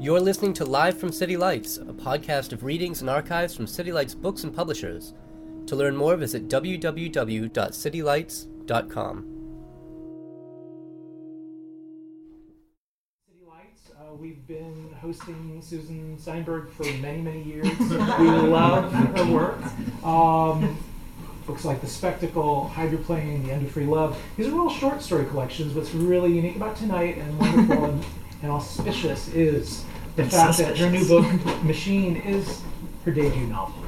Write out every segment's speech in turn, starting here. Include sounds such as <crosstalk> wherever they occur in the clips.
You're listening to Live from City Lights, a podcast of readings and archives from City Lights books and publishers. To learn more, visit www.citylights.com. City Lights. Uh, we've been hosting Susan Steinberg for many, many years. we love her work. Um, books like The Spectacle, Hydroplane, The End of Free Love. These are all short story collections. What's really unique about tonight and wonderful and, and auspicious is the fact that her new book, Machine, is her debut novel.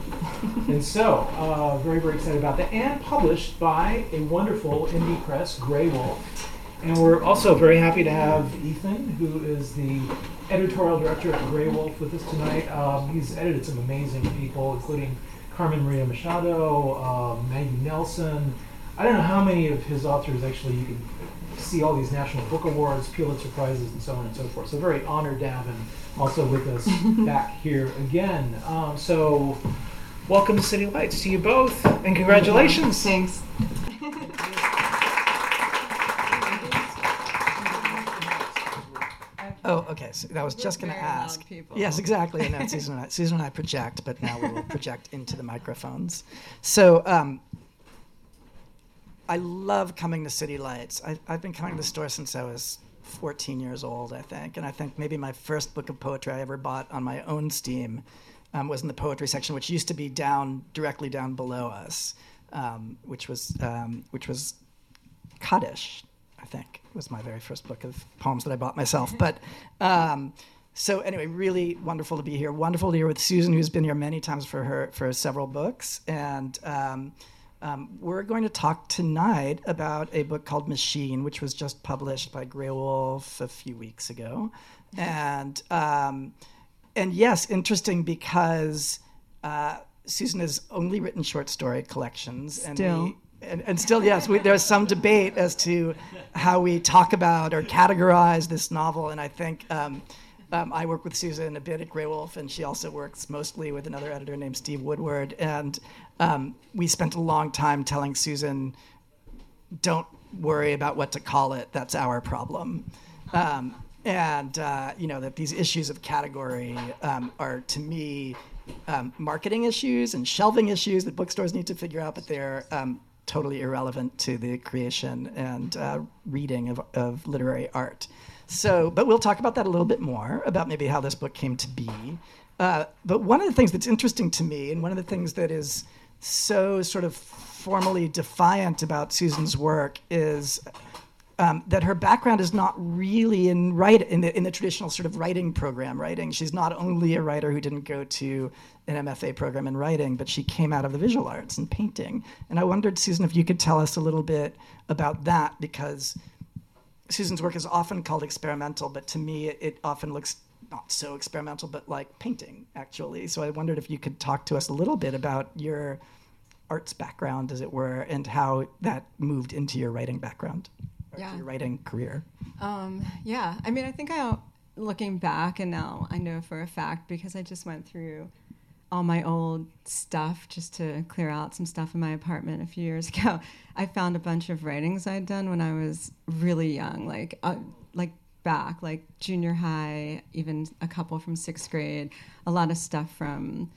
and so, uh, very, very excited about that. And published by a wonderful indie press, Graywolf. And we're also very happy to have Ethan, who is the editorial director at Graywolf, with us tonight. Um, he's edited some amazing people, including Carmen Maria Machado, um, Maggie Nelson. I don't know how many of his authors actually you can see all these national book awards, Pulitzer prizes, and so on and so forth. So very honored to have him also with us <laughs> back here again. Um, so welcome to City Lights to you both, and congratulations. Thanks. <laughs> Oh, okay. So I was We're just going to ask. people. Yes, exactly. And that's Susan and I. Susan and I project, but now we will <laughs> project into the microphones. So um, I love coming to City Lights. I, I've been coming to the store since I was 14 years old, I think. And I think maybe my first book of poetry I ever bought on my own steam um, was in the poetry section, which used to be down directly down below us, um, which was um, which was Kaddish, I think it was my very first book of poems that I bought myself. But um, so anyway, really wonderful to be here. Wonderful to be here with Susan, who's been here many times for her for several books, and um, um, we're going to talk tonight about a book called Machine, which was just published by Graywolf a few weeks ago, and um, and yes, interesting because. Uh, Susan has only written short story collections, and Still. we, and, and still, yes, we, there's some debate as to how we talk about or categorize this novel. And I think um, um, I work with Susan a bit at Graywolf, and she also works mostly with another editor named Steve Woodward. And um, we spent a long time telling Susan, don't worry about what to call it, that's our problem. Um, and, uh, you know, that these issues of category um, are, to me, um, marketing issues and shelving issues that bookstores need to figure out, but they're totally irrelevant to the creation and uh, reading of, of literary art. So, but we'll talk about that a little bit more about maybe how this book came to be. Uh, but one of the things that's interesting to me, and one of the things that is so sort of formally defiant about Susan's work, is um, that her background is not really in write in the in the traditional sort of writing program writing. She's not only a writer who didn't go to an MFA program in writing, but she came out of the visual arts and painting. And I wondered, Susan, if you could tell us a little bit about that, because Susan's work is often called experimental, but to me, it, often looks not so experimental, but like painting, actually. So I wondered if you could talk to us a little bit about your arts background, as it were, and how that moved into your writing background, or Yeah. your writing career. Um, yeah, I mean, I think I, looking back, and now I know for a fact because I just went through all my old stuff just to clear out some stuff in my apartment a few years <laughs> ago. I found a bunch of writings I'd done when I was really young, like uh, like back, like junior high, even a couple from sixth grade, a lot of stuff from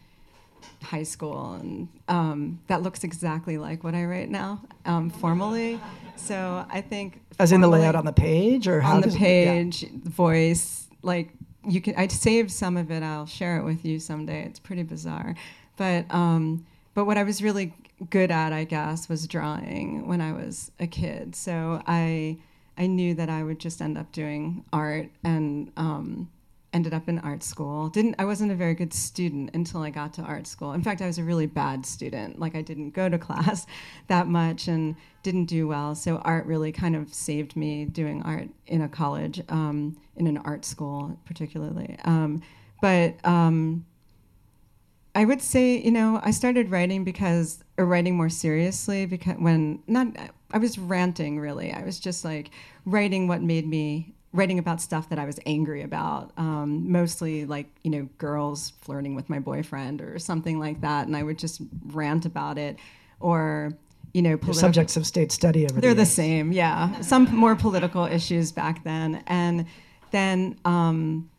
high school, and um, that looks exactly like what I write now, um, formally. So I think As in the layout on the page, or how on the does it- yeah. page, voice, like you can. I saved some of it. I'll share it with you someday. It's pretty bizarre, but um, but what I was really good at, I guess, was drawing when I was a kid. So I I knew that I would just end up doing art and um, ended up in art school. Didn't I wasn't a very good student until I got to art school. In fact, I was a really bad student. Like I didn't go to <laughs> class that much and didn't do well. So art really kind of saved me doing art in a college, um, in an art school particularly. Um, but um, I would say, you know, I started writing because, or writing more seriously because when not, I was ranting really. I was just like writing what made me writing about stuff that I was angry about, um, mostly like you know girls flirting with my boyfriend or something like that, and I would just rant about it, or you know, They're subjects of state study over they're the years. same, yeah. Some more political issues back then, and then um,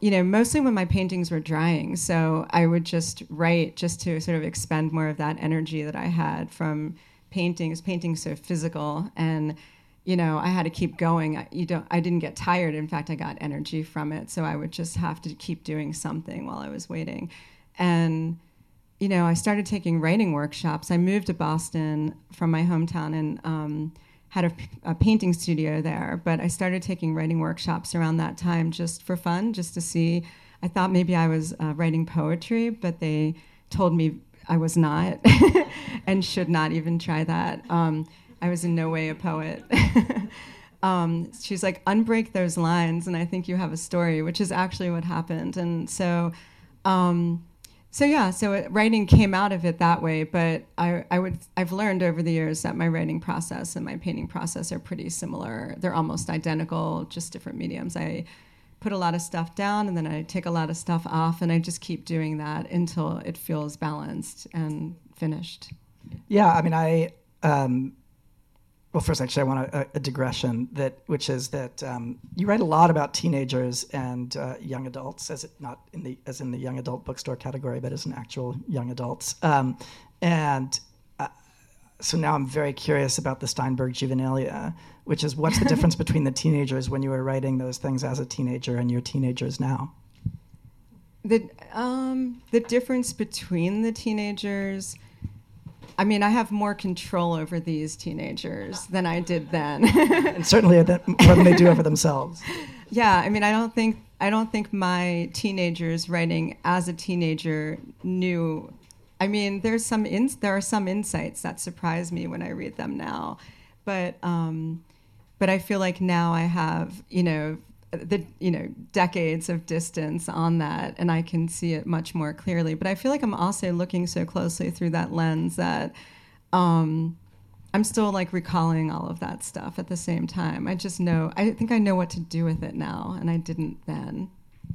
you know, mostly when my paintings were drying. So I would just write just to sort of expend more of that energy that I had from paintings. Painting's so physical, and you know, I had to keep going. I, you don't, I didn't get tired. In fact, I got energy from it. So I would just have to keep doing something while I was waiting, and you know, I started taking writing workshops. I moved to Boston from my hometown and um, had a, a, painting studio there. But I started taking writing workshops around that time just for fun, just to see. I thought maybe I was uh, writing poetry, but they told me I was not <laughs> and should not even try that. Um, I was in no way a poet. <laughs> um, she's like, unbreak those lines, and I think you have a story, which is actually what happened. And so, um, so yeah, so it, writing came out of it that way. But I, I would, I've learned over the years that my writing process and my painting process are pretty similar. They're almost identical, just different mediums. I put a lot of stuff down, and then I take a lot of stuff off, and I just keep doing that until it feels balanced and finished. Yeah, I mean, I. Um, well, first, actually, I want a, a digression that, which is that um, you write a lot about teenagers and uh, young adults, as it not in the as in the young adult bookstore category, but as an actual young adults. Um, and uh, so now I'm very curious about the Steinberg juvenilia, which is what's the <laughs> difference between the teenagers when you were writing those things as a teenager and your teenagers now? The um, the difference between the teenagers. I mean, I have more control over these teenagers than I did then. and certainly more than they do over themselves. <laughs> Yeah, I mean, I don't think I don't think my teenagers writing as a teenager knew. I mean, there's some ins- there are some insights that surprise me when I read them now, but um, but I feel like now I have you know the you know decades of distance on that and i can see it much more clearly but i feel like i'm also looking so closely through that lens that um, i'm still like recalling all of that stuff at the same time i just know i think i know what to do with it now and i didn't then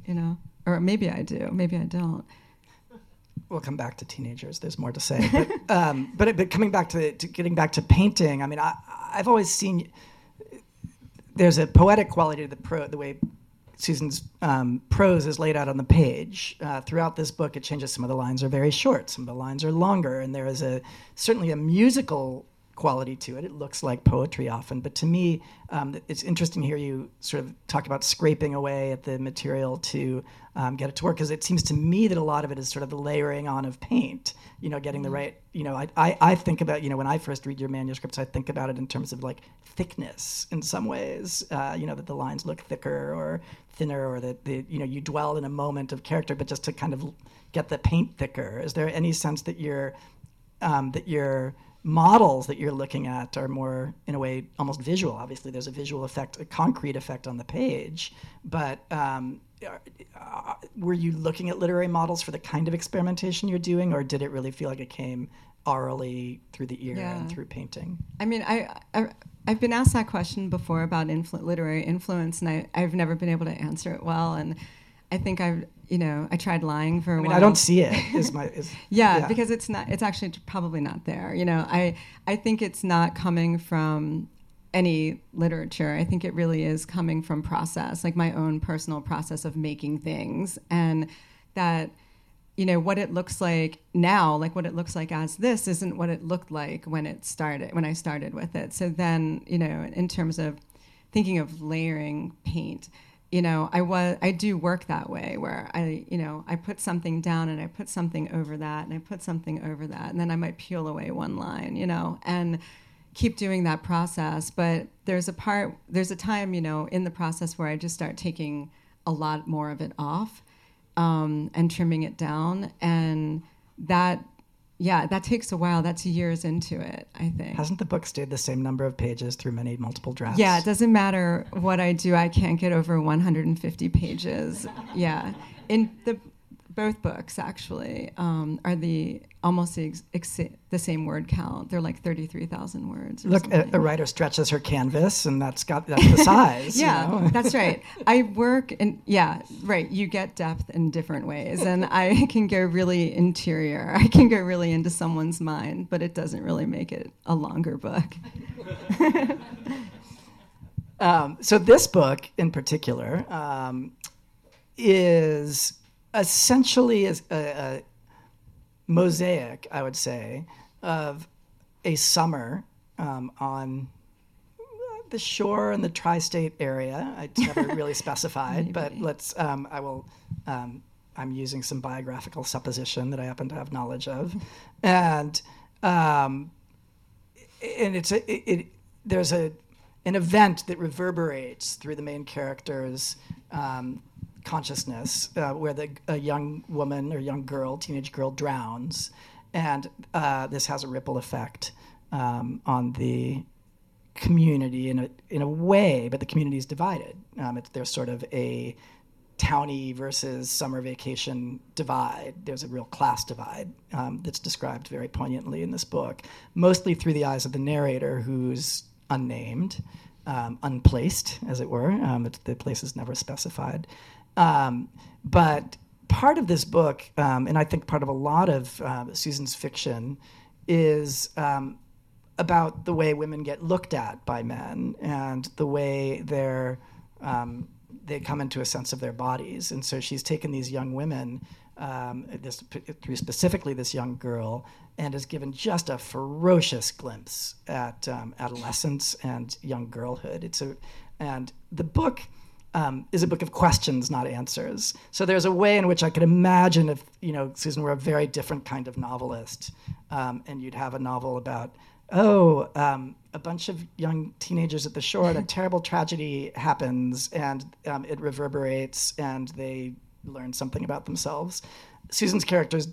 you know or maybe i do maybe i don't we'll come back to teenagers. There's more to say, but <laughs> um, but, but coming back to, to, getting back to painting. I mean, I, I've always seen there's a poetic quality to the pro, the way Susan's um, prose is laid out on the page. Uh, throughout this book, it changes. Some of the lines are very short, some of the lines are longer, and there is a certainly a musical quality to it. It looks like poetry often, but to me, um, it's interesting to hear you sort of talk about scraping away at the material to um, get it to work because it seems to me that a lot of it is sort of the layering on of paint. You know, getting the right. You know, I, I, I think about you know when I first read your manuscripts, I think about it in terms of like thickness in some ways. Uh, you know that the lines look thicker or thinner, or that the you know you dwell in a moment of character, but just to kind of get the paint thicker. Is there any sense that you're um, that you're models that you're looking at are more in a way almost visual obviously there's a visual effect a concrete effect on the page but um, uh, were you looking at literary models for the kind of experimentation you're doing or did it really feel like it came orally through the ear yeah. and through painting i mean I, I have been asked that question before about influ- literary influence and I, i've never been able to answer it well and i think i've you know, I tried lying for a I mean, while. I don't see it. <laughs> Is my is, yeah, yeah, because it's not. It's actually probably not there. You know, I I think it's not coming from any literature. I think it really is coming from process, like my own personal process of making things, and that you know what it looks like now, like what it looks like as this, isn't what it looked like when it started. When I started with it. So then, you know, in terms of thinking of layering paint you know i was i do work that way where i you know i put something down and i put something over that and i put something over that and then i might peel away one line you know and keep doing that process. But there's a part there's a time you know in the process where i just start taking a lot more of it off um, and trimming it down. And that yeah, that takes a while. That's years into it, I think. Hasn't the book stayed the same number of pages through many multiple drafts? Yeah, it doesn't matter what I do. I can't get over 150 pages. Yeah. In the both books actually um, are the almost the, ex- ex- the same word count. They're like thirty three thousand words. Look, a, a writer stretches her canvas, and that's got that's the size. you <laughs> yeah, know? that's right. I work in yeah, right. You get depth in different ways, and I <laughs> can go really interior. I can go really into someone's mind, but it doesn't really make it a longer book. <laughs> Um, so this book in particular um, is essentially a, a mosaic, I would say, of a summer um, on the shore in the tri-state area. It's never really <laughs> specified, but let's. Um, I will. Um, I'm using some biographical supposition that I happen to have knowledge of, and um, and it's a, it, it there's a an event that reverberates through the main character's um, consciousness, uh, where the a young woman or young girl, teenage girl, drowns, and uh, this has a ripple effect um, on the community in a in a way, but the community is divided. Um, there's sort of a towny versus summer vacation divide. There's a real class divide um, that's described very poignantly in this book, mostly through the eyes of the narrator, who's unnamed, um, unplaced, as it were. Um, the place is never specified. Um, but part of this book, um, and I think part of a lot of uh, Susan's fiction, is um, about the way women get looked at by men and the way they're um, they come into a sense of their bodies. And so she's taken these young women, um, this specifically this young girl, and has given just a ferocious glimpse at um, adolescence and young girlhood. It's a and the book. Um, is a book of questions, not answers. So there's a way in which I could imagine if you know Susan were a very different kind of novelist, um, and you'd have a novel about oh, um, a bunch of young teenagers at the shore, and a <laughs> terrible tragedy happens, and um, it reverberates, and they learn something about themselves. Susan's characters,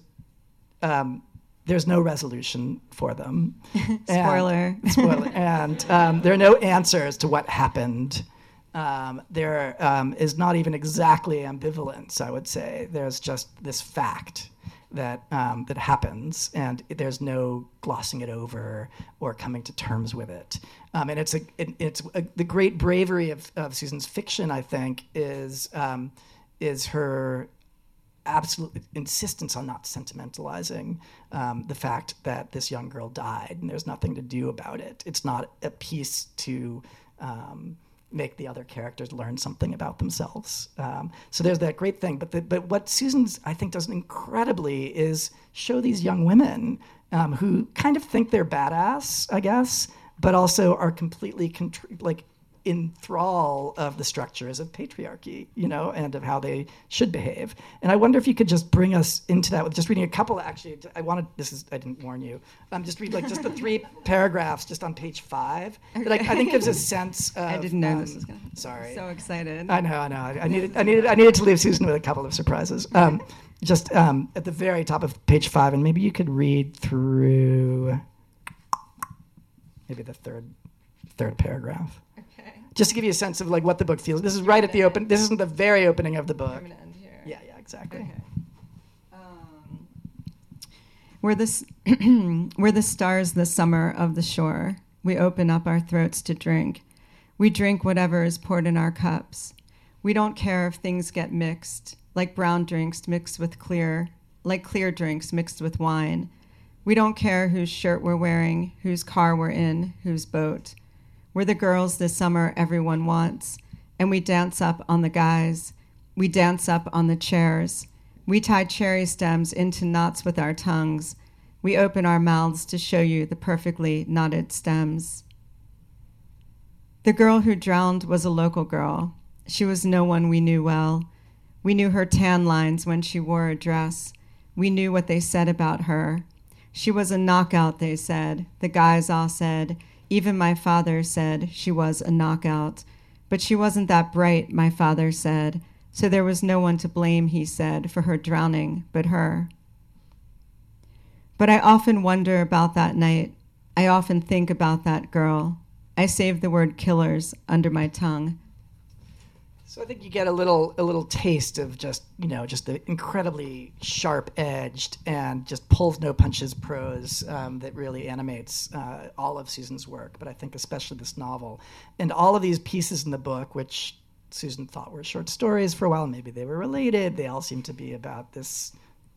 um, there's no resolution for them. <laughs> Spoiler. And, spoiler. and um, there are no answers to what happened. Um, there um, is not even exactly ambivalence, I would say. There's just this fact that um, that happens, and there's no glossing it over or coming to terms with it. Um, and it's a it, it's a, the great bravery of, of Susan's fiction. I think is um, is her absolute insistence on not sentimentalizing um, the fact that this young girl died, and there's nothing to do about it. It's not a piece to um, make the other characters learn something about themselves. Um, so there's that great thing. But the, but what Susan's I think does incredibly is show these young women um, who kind of think they're badass, I guess, but also are completely contr- like in thrall of the structures of patriarchy, you know, and of how they should behave. And I wonder if you could just bring us into that with just reading a couple. Actually, I wanted this is I didn't warn you. Um, just read like just the three <laughs> paragraphs just on page five that I, I think gives a sense. Of, I didn't know um, this was going to. Sorry. So excited. I know, I know. I, I needed, I needed, I needed to leave Susan with a couple of surprises. Um, <laughs> just um, at the very top of page five, and maybe you could read through maybe the third, third paragraph, okay. Just to give you a sense of like what the book feels. This is right at the open. This isn't the very opening of the book. I'm to end here. Yeah, yeah, exactly. Okay. Um, we're, the, s- <clears throat> we're the stars the summer of the shore. We open up our throats to drink. We drink whatever is poured in our cups. We don't care if things get mixed, like brown drinks mixed with clear, like clear drinks mixed with wine. We don't care whose shirt we're wearing, whose car we're in, whose boat. We're the girls this summer everyone wants, and we dance up on the guys. We dance up on the chairs. We tie cherry stems into knots with our tongues. We open our mouths to show you the perfectly knotted stems. The girl who drowned was a local girl. She was no one we knew well. We knew her tan lines when she wore a dress. We knew what they said about her. She was a knockout, they said. The guys all said. Even my father said she was a knockout. But she wasn't that bright, my father said. So there was no one to blame, he said, for her drowning but her. But I often wonder about that night. I often think about that girl. I save the word killers under my tongue. So I think you get a little a little taste of just you know just the incredibly sharp edged and just pulls no punches prose um, that really animates uh, all of Susan's work, but I think especially this novel and all of these pieces in the book, which Susan thought were short stories for a while. Maybe they were related. They all seem to be about this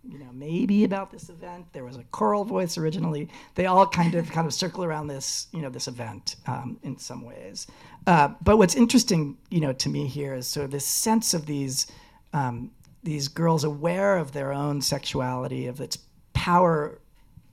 you know, maybe about this event. There was a choral voice originally. They all kind of kind of circle around this, you know, this event um, in some ways. Uh, but what's interesting, you know, to me here is sort of this sense of these um, these girls aware of their own sexuality, of its power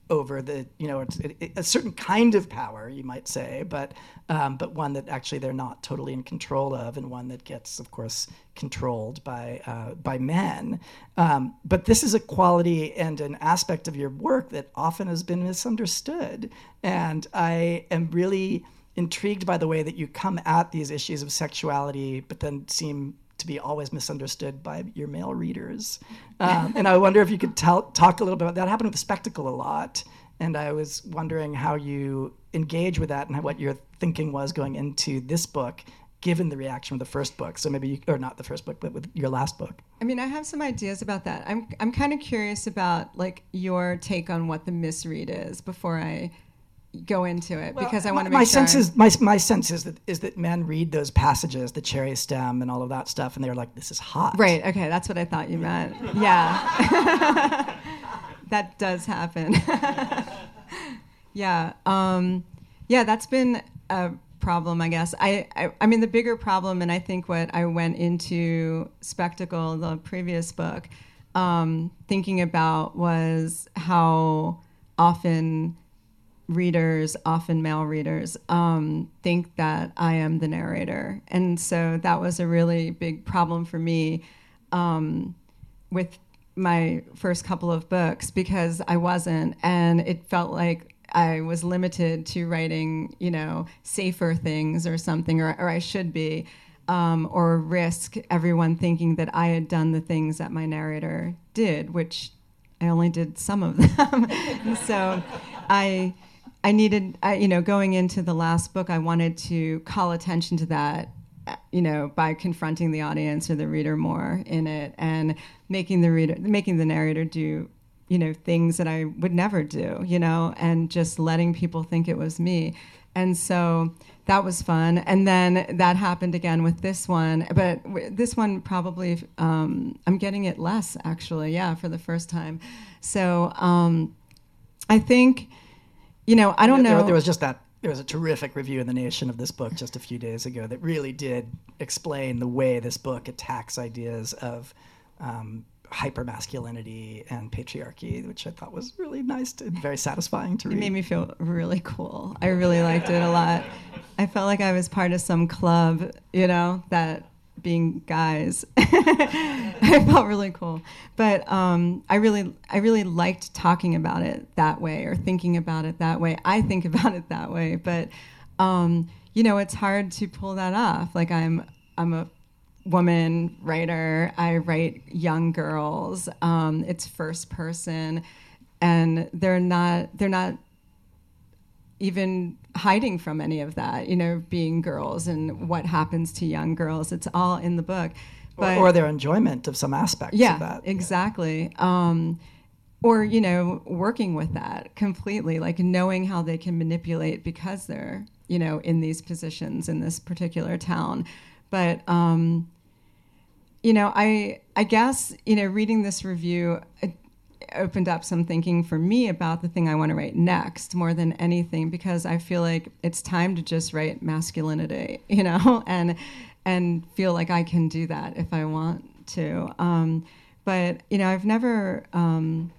over the you know it's, it, a certain kind of power you might say but um, but one that actually they're not totally in control of and one that gets of course controlled by uh, by men. Um, but this is a quality and an aspect of your work that often has been misunderstood. And I am really intrigued by the way that you come at these issues of sexuality but then seem to be always misunderstood by your male readers. Um, and I wonder if you could tell, talk a little bit about that. happened with spectacle a lot. And I was wondering how you engage with that and what your thinking was going into this book, given the reaction of the first book. So maybe, you, or not the first book, but with your last book. I mean, I have some ideas about that. I'm, I'm kind of curious about like your take on what the misread is before I go into it well, because I want to make my sure. sense is my my sense is that is that men read those passages, the cherry stem and all of that stuff, and they're like, "This is hot." Right. Okay, that's what I thought you meant. Yeah, <laughs> that does happen. <laughs> yeah. Um, yeah, that's been a problem, I guess. I, I I mean, the bigger problem, and I think what I went into spectacle, the previous book, um, thinking about was how often readers, often male readers, um, think that I am the narrator. And so that was a really big problem for me um, with my first couple of books because I wasn't. And it felt like I was limited to writing, you know, safer things or something, or, or I should be. Um, or risk everyone thinking that I had done the things that my narrator did, which I only did some of <laughs> them. so I I needed, I, you know, going into the last book, I wanted to call attention to that, you know, by confronting the audience or the reader more in it and making the reader, making the narrator do, you know, things that I would never do, you know, and just letting people think it was me. And so that was fun. And then that happened again with this one, but this one probably, um, I'm getting it less actually, yeah, for the first time. So um, I think you know, I don't there, know. There was just that. There was a terrific review in the Nation of this book just a few days ago that really did explain the way this book attacks ideas of um, hypermasculinity and patriarchy, which I thought was really nice and very satisfying to read. It made me feel really cool. I really liked it a lot. I felt like I was part of some club, you know, that being guys. <laughs> I felt really cool, but um, I really, I really liked talking about it that way or thinking about it that way. I think about it that way, but um, you know, it's hard to pull that off. Like I'm, I'm a woman writer. I write young girls. Um, it's first person, and they're not, they're not even hiding from any of that, you know, being girls and what happens to young girls. It's all in the book. But, or, or their enjoyment of some aspects yeah, of that. Exactly. Um, or, you know, working with that completely, like knowing how they can manipulate because they're, you know, in these positions in this particular town. But, um, you know, I I guess you know, reading this review, opened up some thinking for me about the thing I want to write next more than anything because I feel like it's time to just write masculinity, <laughs> you know, and and feel like I can do that if I want to. Um, but you know, I've never um,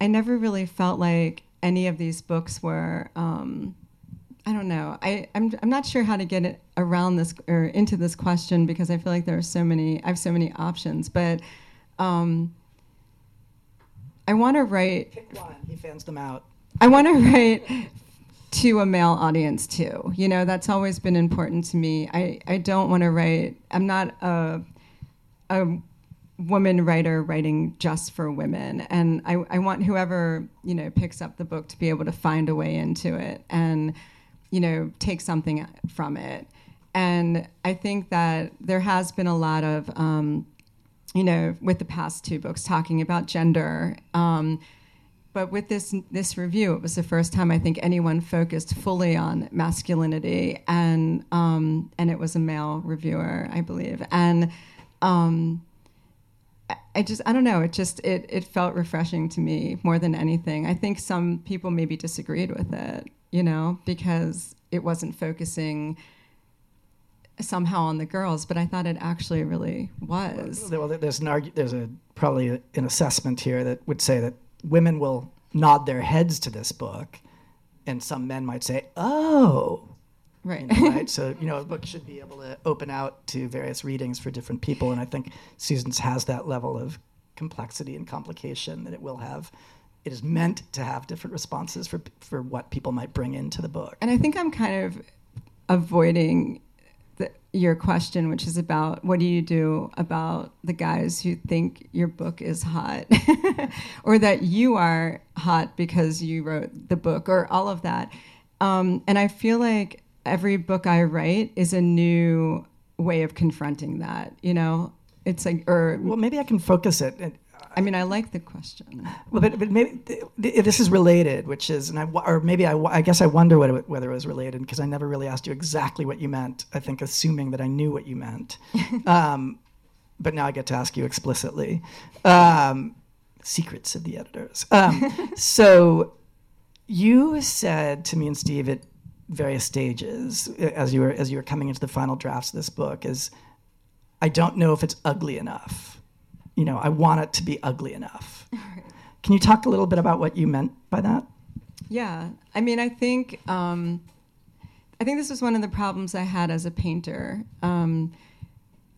I never really felt like any of these books were. Um, I don't know. I, I'm, I'm not sure how to get it around this or into this question because I feel like there are so many. I have so many options, but um, I want to write. Pick one. He fans them out. I want to write to a male audience too. You know, that's always been important to me. I, I don't want to write. I'm not a a woman writer writing just for women, and I, I want whoever you know picks up the book to be able to find a way into it and you know take something from it. and I think that there has been a lot of, um, you know, with the past two books talking about gender. Um, but with this this review, it was the first time I think anyone focused fully on masculinity, and um, and it was a male reviewer, I believe, and um, I just I don't know, it just it it felt refreshing to me more than anything. I think some people maybe disagreed with it, you know, because it wasn't focusing somehow on the girls, but I thought it actually really was. Well, there's an argu- there's a probably an assessment here that would say that women will nod their heads to this book, and some men might say, "Oh." Right. You know, right. <laughs> so you know, a book should be able to open out to various readings for different people, and I think Susan's has that level of complexity and complication that it will have. It is meant to have different responses for for what people might bring into the book. And I think I'm kind of avoiding the, your question, which is about what do you do about the guys who think your book is hot, <laughs> or that you are hot because you wrote the book, or all of that. Um, and I feel like every book I write is a new way of confronting that. You know, it's like, or Well, maybe I can focus it. I mean, I like the question. Well, but, but maybe th- th- this is related, which is, and I, or maybe I, I guess I wonder what it, whether it was related because I never really asked you exactly what you meant. I think assuming that I knew what you meant, <laughs> um, but now I get to ask you explicitly. Um, secrets of the editors. Um, <laughs> so you said to me and Steve at various stages as you were as you were coming into the final drafts of this book is, I don't know if it's ugly enough you know, I want it to be ugly enough. Can you talk a little bit about what you meant by that? Yeah, I mean, I think um, I think this was one of the problems I had as a painter. Um,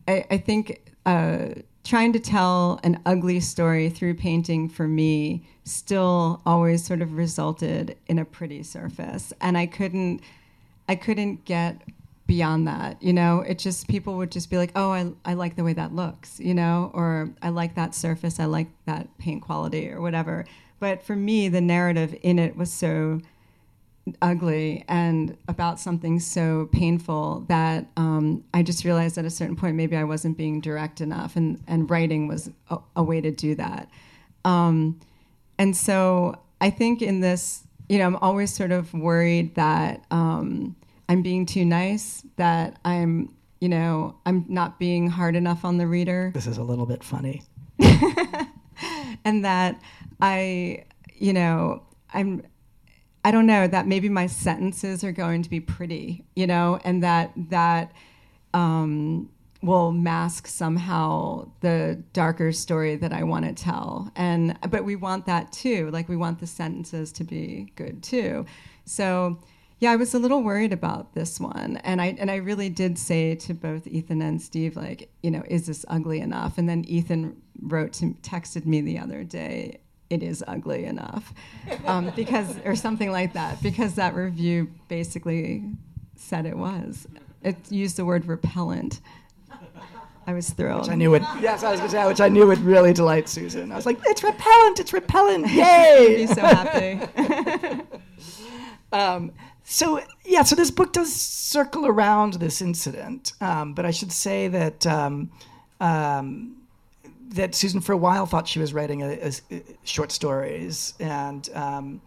I, I, think uh, trying to tell an ugly story through painting for me still always sort of resulted in a pretty surface, and I couldn't I couldn't get beyond that you know? It just people would just be like oh I, I like the way that looks you know? Or i like that surface i like that paint quality or whatever. But for me the narrative in it was so ugly and about something so painful that um, i just realized at a certain point maybe i wasn't being direct enough and, and writing was a, a way to do that. Um, and so i think in this you know i'm always sort of worried that um, I'm being too nice, that I'm, you know, I'm not being hard enough on the reader. This is a little bit funny. <laughs> and that I, you know, I'm I don't know that maybe my sentences are going to be pretty, you know, and that that um, will mask somehow the darker story that I want to tell. And but we want that too. Like we want the sentences to be good too. So yeah, I was a little worried about this one, and I and I really did say to both Ethan and Steve, like, you know, is this ugly enough? And then Ethan wrote to texted me the other day, it is ugly enough, um, <laughs> because or something like that, because that review basically said it was. It used the word repellent. I was thrilled. Which I knew would yes, I was going to say which I knew would really delight Susan. I was like, it's repellent, it's repellent, <laughs> yay! Be so happy. <laughs> um, so yeah, so this book does circle around this incident, um, but I should say that um, um, that Susan for a while thought she was writing a, a, a short stories, and um,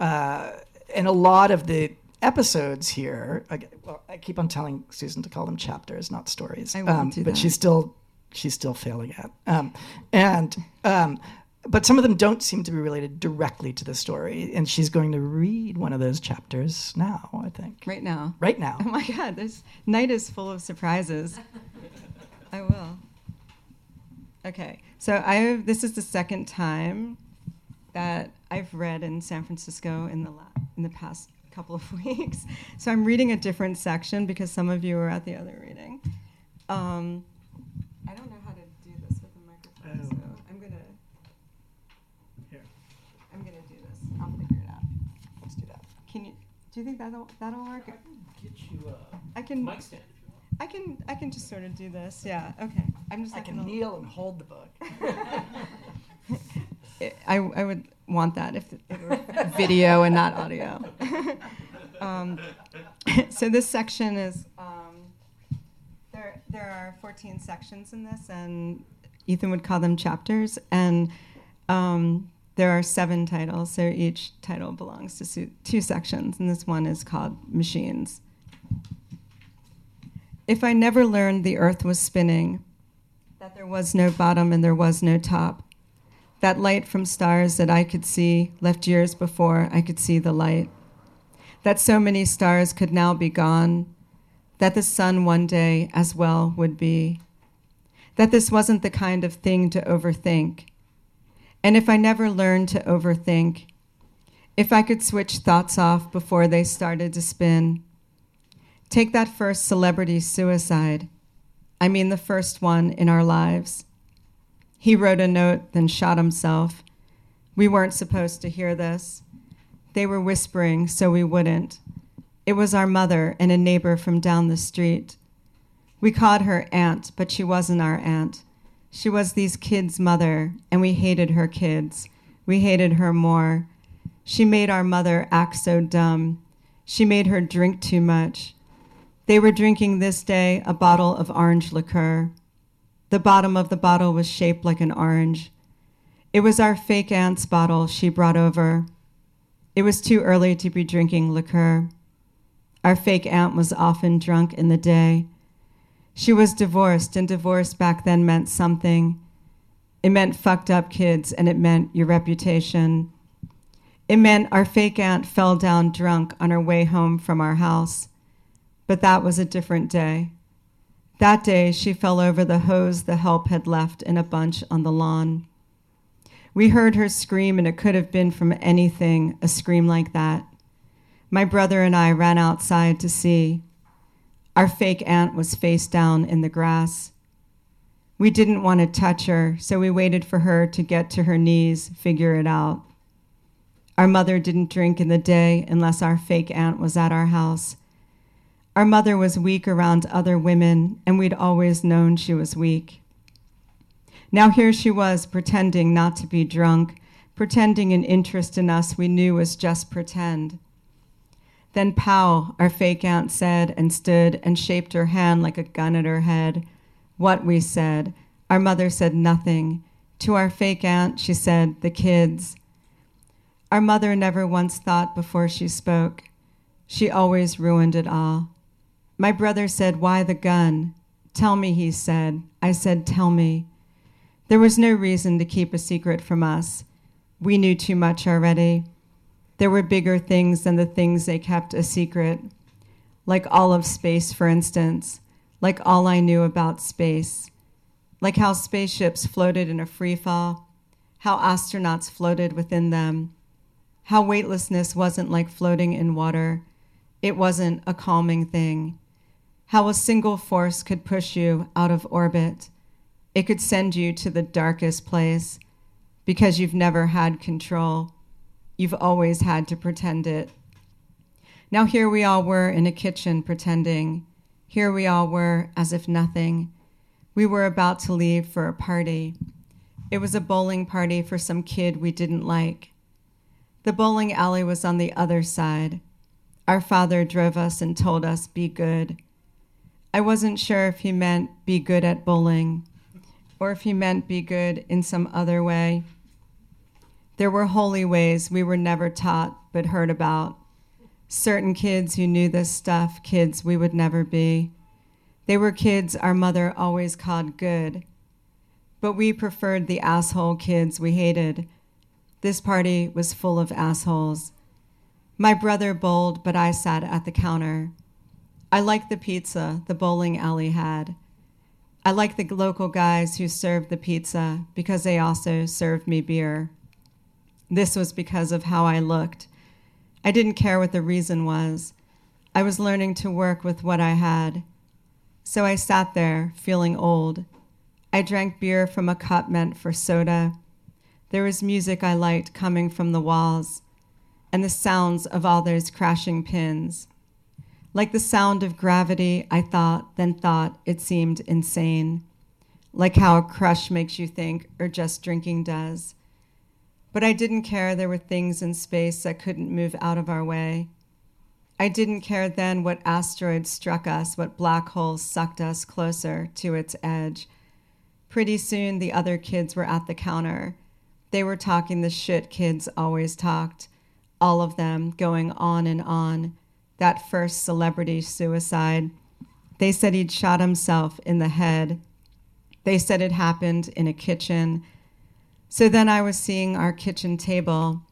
uh, and a lot of the episodes here. I, well, I keep on telling Susan to call them chapters, not stories, do but she's still she's still failing at, um, and. But some of them don't seem to be related directly to the story, and she's going to read one of those chapters now. I think right now. right now. Oh my God, this night is full of surprises. I will. Okay, so I have, this is the second time that I've read in San Francisco in the la- in the past couple of <laughs> weeks. So I'm reading a different section because some of you were at the other reading. Um, I don't know how to do this with a microphone, so I'm gonna Here. I'm gonna do this. I'll figure it out. Let's do that. Can you? Do you think that'll that'll work? I can Get you a I can. mic stand if you want. I can I can just sort of do this. Yeah. Okay. I'm just I can gonna- kneel and hold the book. <laughs> I I would want that if it were video and not audio. <laughs> um, <laughs> so this section is um, there are 14 sections in this, and Ethan would call them chapters. And um, there are seven titles, so each title belongs to two sections, and this one is called Machines. If I never learned the earth was spinning, that there was no bottom and there was no top, that light from stars that I could see left years before I could see the light, that so many stars could now be gone, that the sun one day as well would be, that this wasn't the kind of thing to overthink. And if I never learned to overthink, if I could switch thoughts off before they started to spin, Take that first celebrity suicide. I mean, the first one in our lives. He wrote a note, then shot himself. We weren't supposed to hear this. They were whispering, so we wouldn't. It was our mother and a neighbor from down the street. We called her aunt, but she wasn't our aunt. She was these kids' mother, and we hated her kids. We hated her more. She made our mother act so dumb. She made her drink too much. They were drinking this day a bottle of orange liqueur. The bottom of the bottle was shaped like an orange. It was our fake aunt's bottle she brought over. It was too early to be drinking liqueur. Our fake aunt was often drunk in the day. She was divorced, and divorce back then meant something. It meant fucked up kids, and it meant your reputation. It meant our fake aunt fell down drunk on her way home from our house. But that was a different day. That day, she fell over the hose the help had left in a bunch on the lawn. We heard her scream, and it could have been from anything, a scream like that. My brother and I ran outside to see. Our fake aunt was face down in the grass. We didn't want to touch her, so we waited for her to get to her knees, figure it out. Our mother didn't drink in the day unless our fake aunt was at our house, our mother was weak around other women, and we'd always known she was weak. Now here she was pretending not to be drunk, pretending an interest in us we knew was just pretend. Then pow, our fake aunt said and stood and shaped her hand like a gun at her head. What we said. Our mother said nothing. To our fake aunt, she said, the kids. Our mother never once thought before she spoke. She always ruined it all. My brother said, Why the gun? Tell me, he said. I said, Tell me. There was no reason to keep a secret from us. We knew too much already. There were bigger things than the things they kept a secret, like all of space, for instance, like all I knew about space, like how spaceships floated in a free fall, how astronauts floated within them, how weightlessness wasn't like floating in water. It wasn't a calming thing. How a single force could push you out of orbit. It could send you to the darkest place. Because you've never had control. You've always had to pretend it. Now, here we all were in a kitchen pretending. Here we all were as if nothing. We were about to leave for a party. It was a bowling party for some kid we didn't like. The bowling alley was on the other side. Our father drove us and told us, Be good. I wasn't sure if he meant be good at bowling or if he meant be good in some other way. There were holy ways we were never taught but heard about. Certain kids who knew this stuff, kids we would never be. They were kids our mother always called good. But we preferred the asshole kids we hated. This party was full of assholes. My brother bowled, but I sat at the counter. I liked the pizza the bowling alley had. I liked the local guys who served the pizza because they also served me beer. This was because of how I looked. I didn't care what the reason was. I was learning to work with what I had. So I sat there, feeling old. I drank beer from a cup meant for soda. There was music I liked coming from the walls, and the sounds of all those crashing pins. Like the sound of gravity, I thought, then thought it seemed insane. Like how a crush makes you think, or just drinking does. But I didn't care there were things in space that couldn't move out of our way. I didn't care then what asteroid struck us, what black hole sucked us closer to its edge. Pretty soon, the other kids were at the counter. They were talking the shit kids always talked, all of them going on and on. That first celebrity suicide. They said he'd shot himself in the head. They said it happened in a kitchen. So then I was seeing our kitchen table.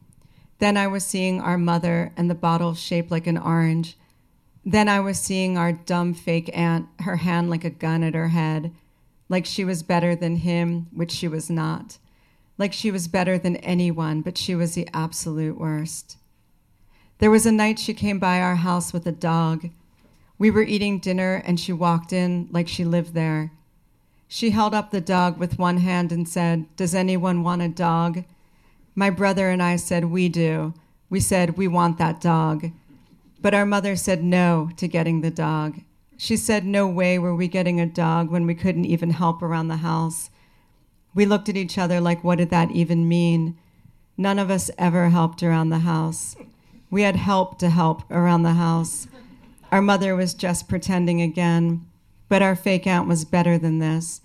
Then I was seeing our mother and the bottle shaped like an orange. Then I was seeing our dumb fake aunt, her hand like a gun at her head like she was better than him, which she was not, like she was better than anyone, but she was the absolute worst. There was a night she came by our house with a dog. We were eating dinner and she walked in like she lived there. She held up the dog with one hand and said, Does anyone want a dog? My brother and I said, We do. We said, We want that dog. But our mother said no to getting the dog. She said, No way were we getting a dog when we couldn't even help around the house. We looked at each other like, What did that even mean? None of us ever helped around the house. We had help to help around the house. Our mother was just pretending again, but our fake aunt was better than this.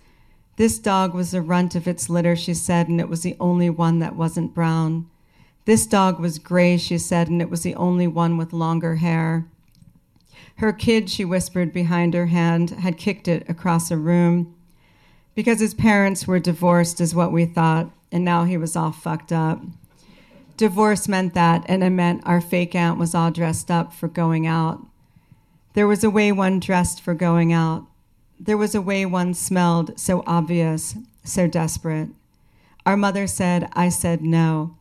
This dog was the runt of its litter, she said, and it was the only one that wasn't brown. This dog was gray, she said, and it was the only one with longer hair. Her kid, she whispered behind her hand, had kicked it across a room. Because his parents were divorced, is what we thought, and now he was all fucked up. Divorce meant that, and it meant our fake aunt was all dressed up for going out. There was a way one dressed for going out. There was a way one smelled so obvious, so desperate. Our mother said, I said no.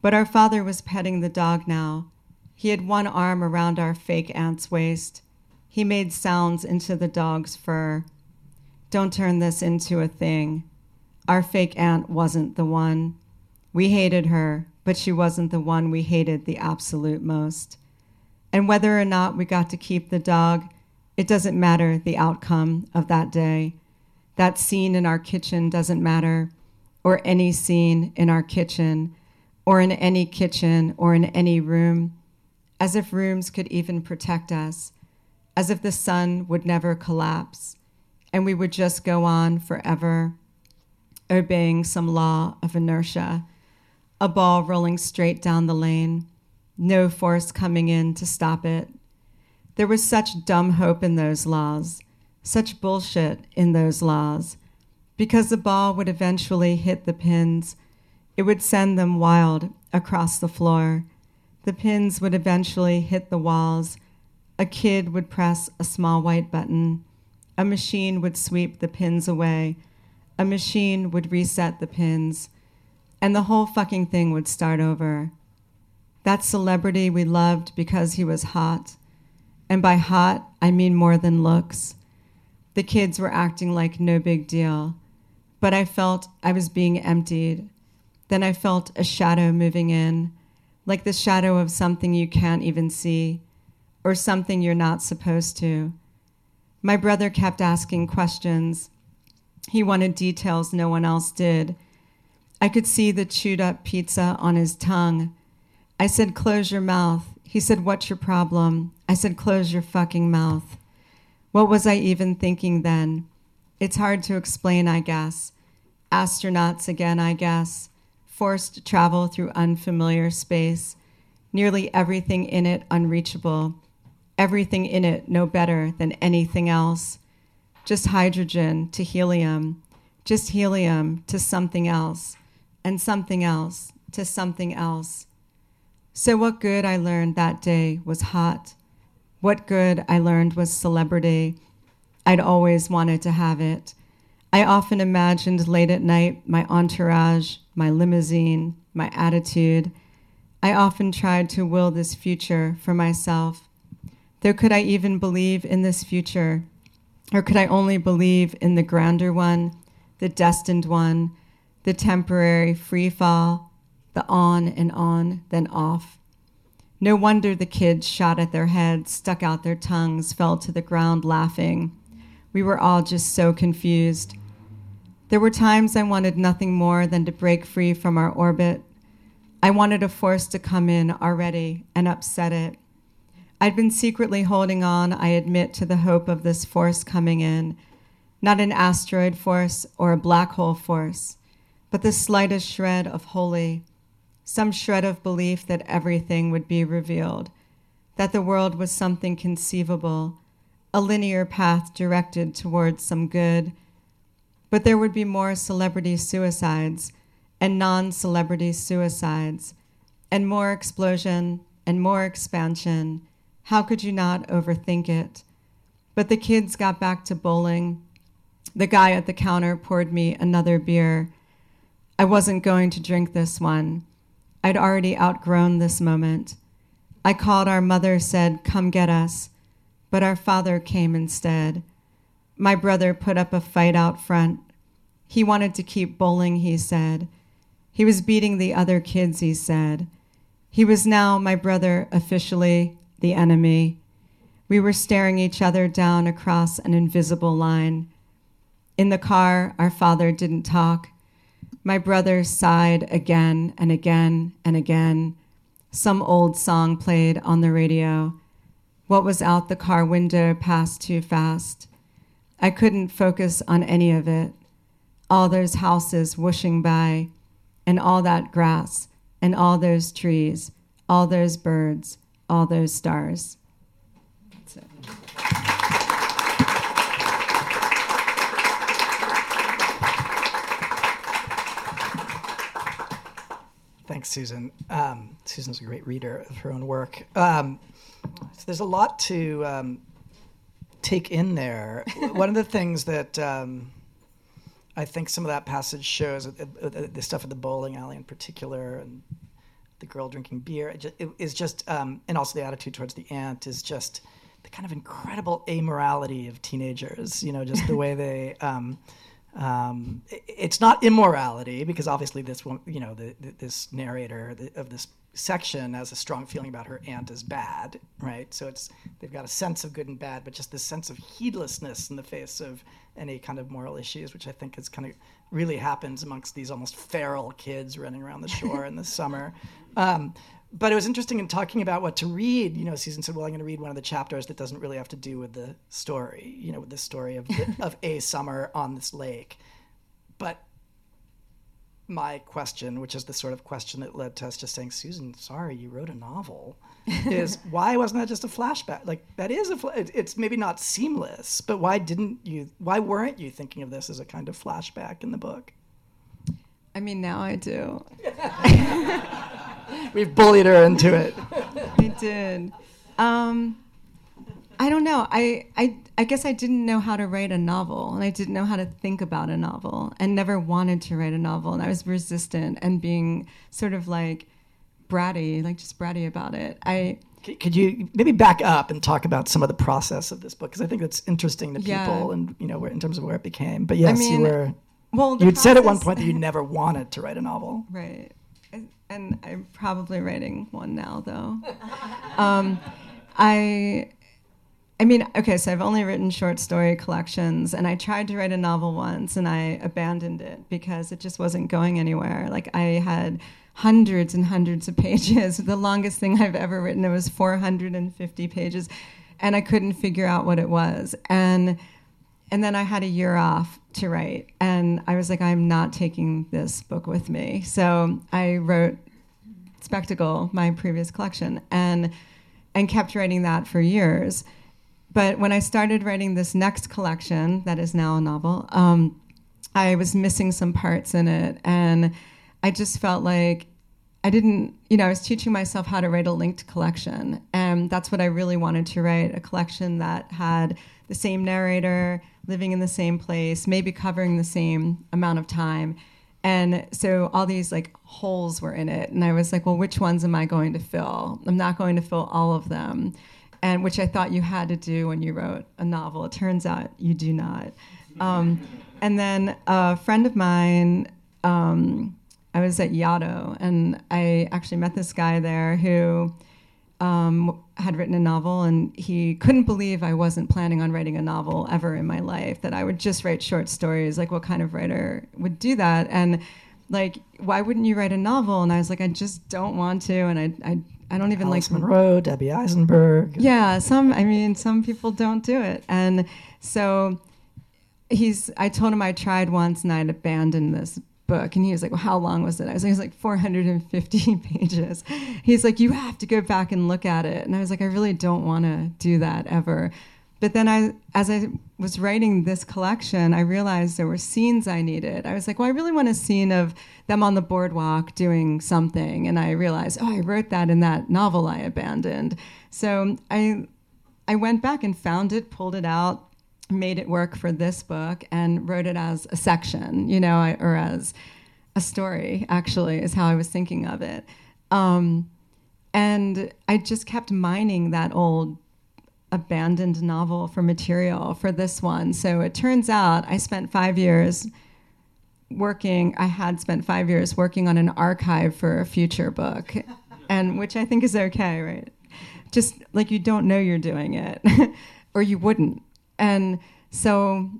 But our father was petting the dog now. He had one arm around our fake aunt's waist. He made sounds into the dog's fur. Don't turn this into a thing. Our fake aunt wasn't the one. We hated her, but she wasn't the one we hated the absolute most. And whether or not we got to keep the dog, it doesn't matter the outcome of that day. That scene in our kitchen doesn't matter, or any scene in our kitchen, or in any kitchen, or in any room as if rooms could even protect us, as if the sun would never collapse, and we would just go on forever, obeying some law of inertia, a ball rolling straight down the lane, no force coming in to stop it. There was such dumb hope in those laws, such bullshit in those laws, because the ball would eventually hit the pins. It would send them wild across the floor the pins would eventually hit the walls. A kid would press a small white button. A machine would sweep the pins away. A machine would reset the pins. And the whole fucking thing would start over. That celebrity we loved because he was hot. And by hot, I mean more than looks. The kids were acting like no big deal. But I felt I was being emptied. Then I felt a shadow moving in like the shadow of something you can't even see or something you're not supposed to. My brother kept asking questions. He wanted details no one else did. I could see the chewed up pizza on his tongue. I said, Close your mouth. He said, What's your problem? I said, Close your fucking mouth. What was I even thinking then? It's hard to explain, I guess. Astronauts again, I guess forced travel through unfamiliar space, nearly everything in it unreachable, everything in it no better than anything else, just hydrogen to helium, just helium to something else, and something else to something else. So, what good I learned that day was hot. What good I learned was celebrity. I'd always wanted to have it. I often imagined late at night my entourage, my limousine, my attitude. I often tried to will this future for myself. Though, could I even believe in this future? Or could I only believe in the grander one, the destined one, the temporary free fall, the on and on, then off? No wonder the kids shot at their heads, stuck out their tongues, fell to the ground laughing. We were all just so confused. There were times I wanted nothing more than to break free from our orbit. I wanted a force to come in already and upset it. I'd been secretly holding on, I admit, to the hope of this force coming in. Not an asteroid force or a black hole force, but the slightest shred of holy, some shred of belief that everything would be revealed, that the world was something conceivable, a linear path directed towards some good. But there would be more celebrity suicides and non celebrity suicides, and more explosion and more expansion. How could you not overthink it? But the kids got back to bowling. The guy at the counter poured me another beer. I wasn't going to drink this one. I'd already outgrown this moment. I called our mother, said, Come get us. But our father came instead. My brother put up a fight out front. He wanted to keep bowling, he said. He was beating the other kids, he said. He was now, my brother, officially the enemy. We were staring each other down across an invisible line. In the car, our father didn't talk. My brother sighed again and again and again. Some old song played on the radio. What was out the car window passed too fast. I couldn't focus on any of it. All those houses whooshing by, and all that grass, and all those trees, all those birds, all those stars. Thanks, Susan. Um, Susan's a great reader of her own work. Um, so there's a lot to um, take in there. <laughs> One of the things that um, I think some of that passage shows, uh, uh, the stuff at the bowling alley in particular, and the girl drinking beer, it ju- it is just, um, and also the attitude towards the aunt is just the kind of incredible amorality of teenagers. You know, just the way <laughs> they. Um, it's not immorality because obviously this one, you know, the, the, this narrator of this section has a strong feeling about her aunt as bad, right? So it's they've got a sense of good and bad, but just this sense of heedlessness in the face of any kind of moral issues, which I think is kind of really happens amongst these almost feral kids running around the shore in the <laughs> summer. Um, but it was interesting in talking about what to read. You know, Susan said, "Well, I'm going to read one of the chapters that doesn't really have to do with the story. You know, with the story of the, <laughs> of a summer on this lake." But my question, which is the sort of question that led to us just saying, "Susan, sorry, you wrote a novel," is <laughs> why wasn't that just a flashback? Like that is a. Fl- it's maybe not seamless, but why didn't you? Why weren't you thinking of this as a kind of flashback in the book? I mean, now I do. <laughs> We've bullied her into it. <laughs> I did. Um, I don't know. I, I I guess I didn't know how to write a novel, and I didn't know how to think about a novel, and never wanted to write a novel, and I was resistant and being sort of like bratty, like just bratty about it. I Could you maybe back up and talk about some of the process of this book? Because I think that's interesting to people, Yeah. and you know, where, in terms of where it became. But yes, mean, you were. well, You had said at one point that you never wanted to write a novel. <laughs> Right. And- I'm probably writing one now, though. um, I, I mean, okay, so I've only written short story collections, and I tried to write a novel once, and I abandoned it because it just wasn't going anywhere. Like I had hundreds and hundreds of pages. <laughs> The longest thing I've ever written it was 450 pages, and I couldn't figure out what it was. And and then I had a year off to write, and I was like, I'm not taking this book with me. So I wrote Spectacle, my previous collection, and and kept writing that for years. But when I started writing this next collection, that is now a novel, um, I was missing some parts in it, and I just felt like I didn't, you know, I was teaching myself how to write a linked collection. And that's what I really wanted to write a collection that had the same narrator, living in the same place, maybe covering the same amount of time. And so all these like holes were in it. And I was like, well, which ones am I going to fill? I'm not going to fill all of them. And which I thought you had to do when you wrote a novel. It turns out you do not. Um, and then a friend of mine, um, I was at Yaddo, and I actually met this guy there who um, had written a novel, and he couldn't believe I wasn't planning on writing a novel ever in my life. That I would just write short stories. Like, what kind of writer would do that? And like, why wouldn't you write a novel? And I was like, I just don't want to, and I, I, I don't even Alice like Munro, Debbie Eisenberg. yeah, some I mean some people don't do it. And so he's I told him I tried once and I'd abandoned this book and he was like, Well, how long was it? I was like, it was like 450 <laughs> pages. He's like, You have to go back and look at it. And I was like, I really don't want to do that ever. But then I as I was writing this collection, I realized there were scenes I needed. I was like, Well, I really want a scene of them on the boardwalk doing something. And I realized, oh, I wrote that in that novel I abandoned. So I I went back and found it, pulled it out, made it work for this book, and wrote it as a section, you know, or as a story. Actually, is how I was thinking of it. Um, and I just kept mining that old abandoned novel for material for this one. So it turns out I spent five years working. I had spent five years working on an archive for a future book, <laughs> and which I think is okay, right? Just like you don't know you're doing it, <laughs> or you wouldn't. And so,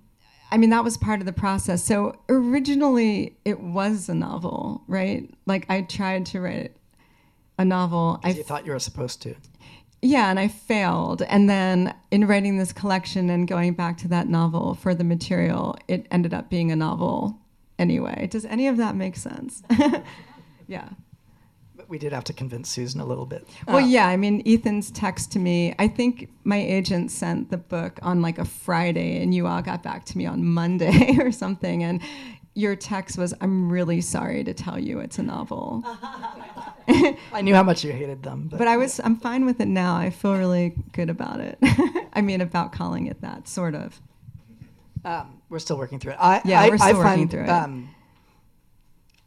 I mean, that was part of the process. So originally, it was a novel, right? Like I tried to write a novel. I you thought you were supposed to. yeah, and I failed. And then in writing this collection and going back to that novel for the material, it ended up being a novel anyway. Does any of that make sense? <laughs> yeah. But we did have to convince Susan a little bit. Well, Uh, yeah, I mean, Ethan's text to me, I think my agent sent the book on like a Friday and you all got back to me on Monday <laughs> or something. And your text was, I'm really sorry to tell you it's a novel. <laughs> I knew how much you hated them. But, But I was, I'm fine with it now. I feel really good about it. <laughs> I mean, about calling it that, sort of. um, we're still working through it. I, Yeah, I, we're still I working find, through it. Um,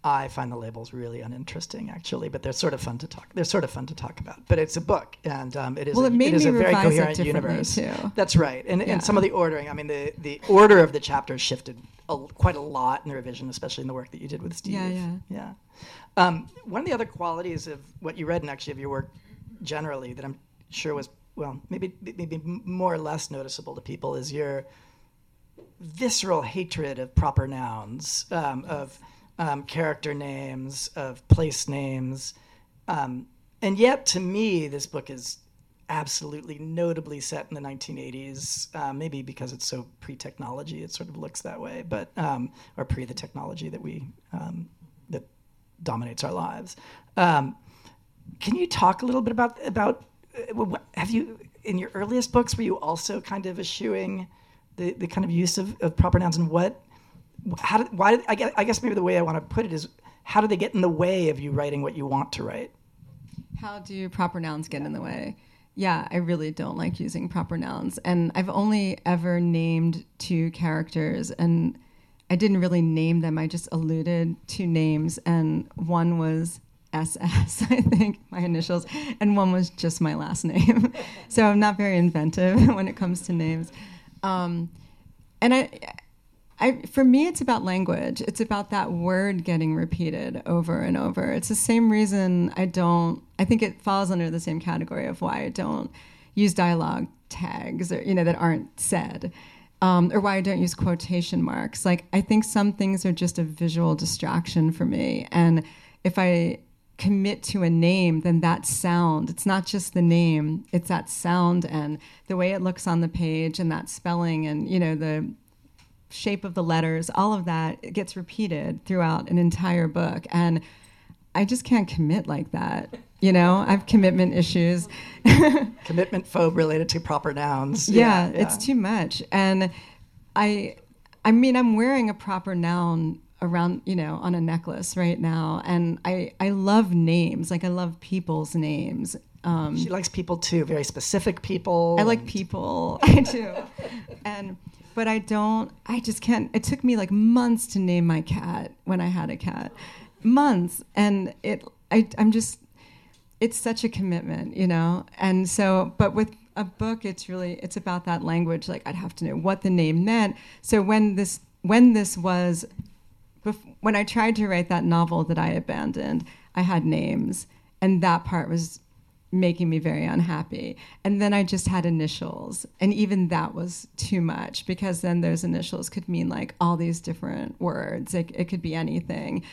I find the labels really uninteresting, actually, but they're sort of fun to talk. They're sort of fun to talk about. But it's a book, and um, it is. Well, a, it is me a very revise it coherent differently, universe. too. That's right, and, Yeah. and some of the ordering. I mean, the the order of the chapters shifted a, quite a lot in the revision, especially in the work that you did with Steve. Yeah, yeah. yeah. Um, one of the other qualities of what you read and actually of your work generally that I'm sure was well maybe maybe more or less noticeable to people is your visceral hatred of proper nouns, um, of um, character names, of place names. Um, and yet, to me, this book is absolutely notably set in the 1980s, uh, maybe because it's so pre technology, it sort of looks that way, but um, or pre the technology that we um, that dominates our lives. Um, can you talk a little bit about about uh, have you in your earliest books were you also kind of eschewing the, the kind of use of, of proper nouns and what how did why did, I guess I guess maybe the way I want to put it is how do they get in the way of you writing what you want to write? How do proper nouns get in the way? Yeah, I really don't like using proper nouns. And I've only ever named two characters, and I didn't really name them. I just alluded to names, and one was SS, <laughs> I think, my initials, and one was just my last name. <laughs> so I'm not very inventive <laughs> when it comes to names. Um, and I, I, for me, it's about language. It's about that word getting repeated over and over. It's the same reason I don't. I think it falls under the same category of why I don't use dialogue tags or you know that aren't said, um, or why I don't use quotation marks. Like I think some things are just a visual distraction for me, and if I commit to a name, then that sound, it's not just the name, it's that sound and the way it looks on the page and that spelling and, you know, the shape of the letters, all of that gets repeated throughout an entire book. And I just can't commit like that. You know, I have commitment issues. <laughs> Commitment phobe related to proper nouns. yeah, it's too much. And I I mean I'm wearing a proper noun around, you know, on a necklace right now and I I love names. Like I love people's names. Um She likes people too, very specific people. I like people. <laughs> I do. And but I don't I just can't it took me like months to name my cat when I had a cat. Months. And it I I'm just it's such a commitment, you know? And so but with a book it's really it's about that language like I'd have to know what the name meant. So when this when this was when I tried to write that novel that I abandoned, I had names, and that part was making me very unhappy. And then I just had initials, and even that was too much because then those initials could mean like all these different words. It, it could be anything.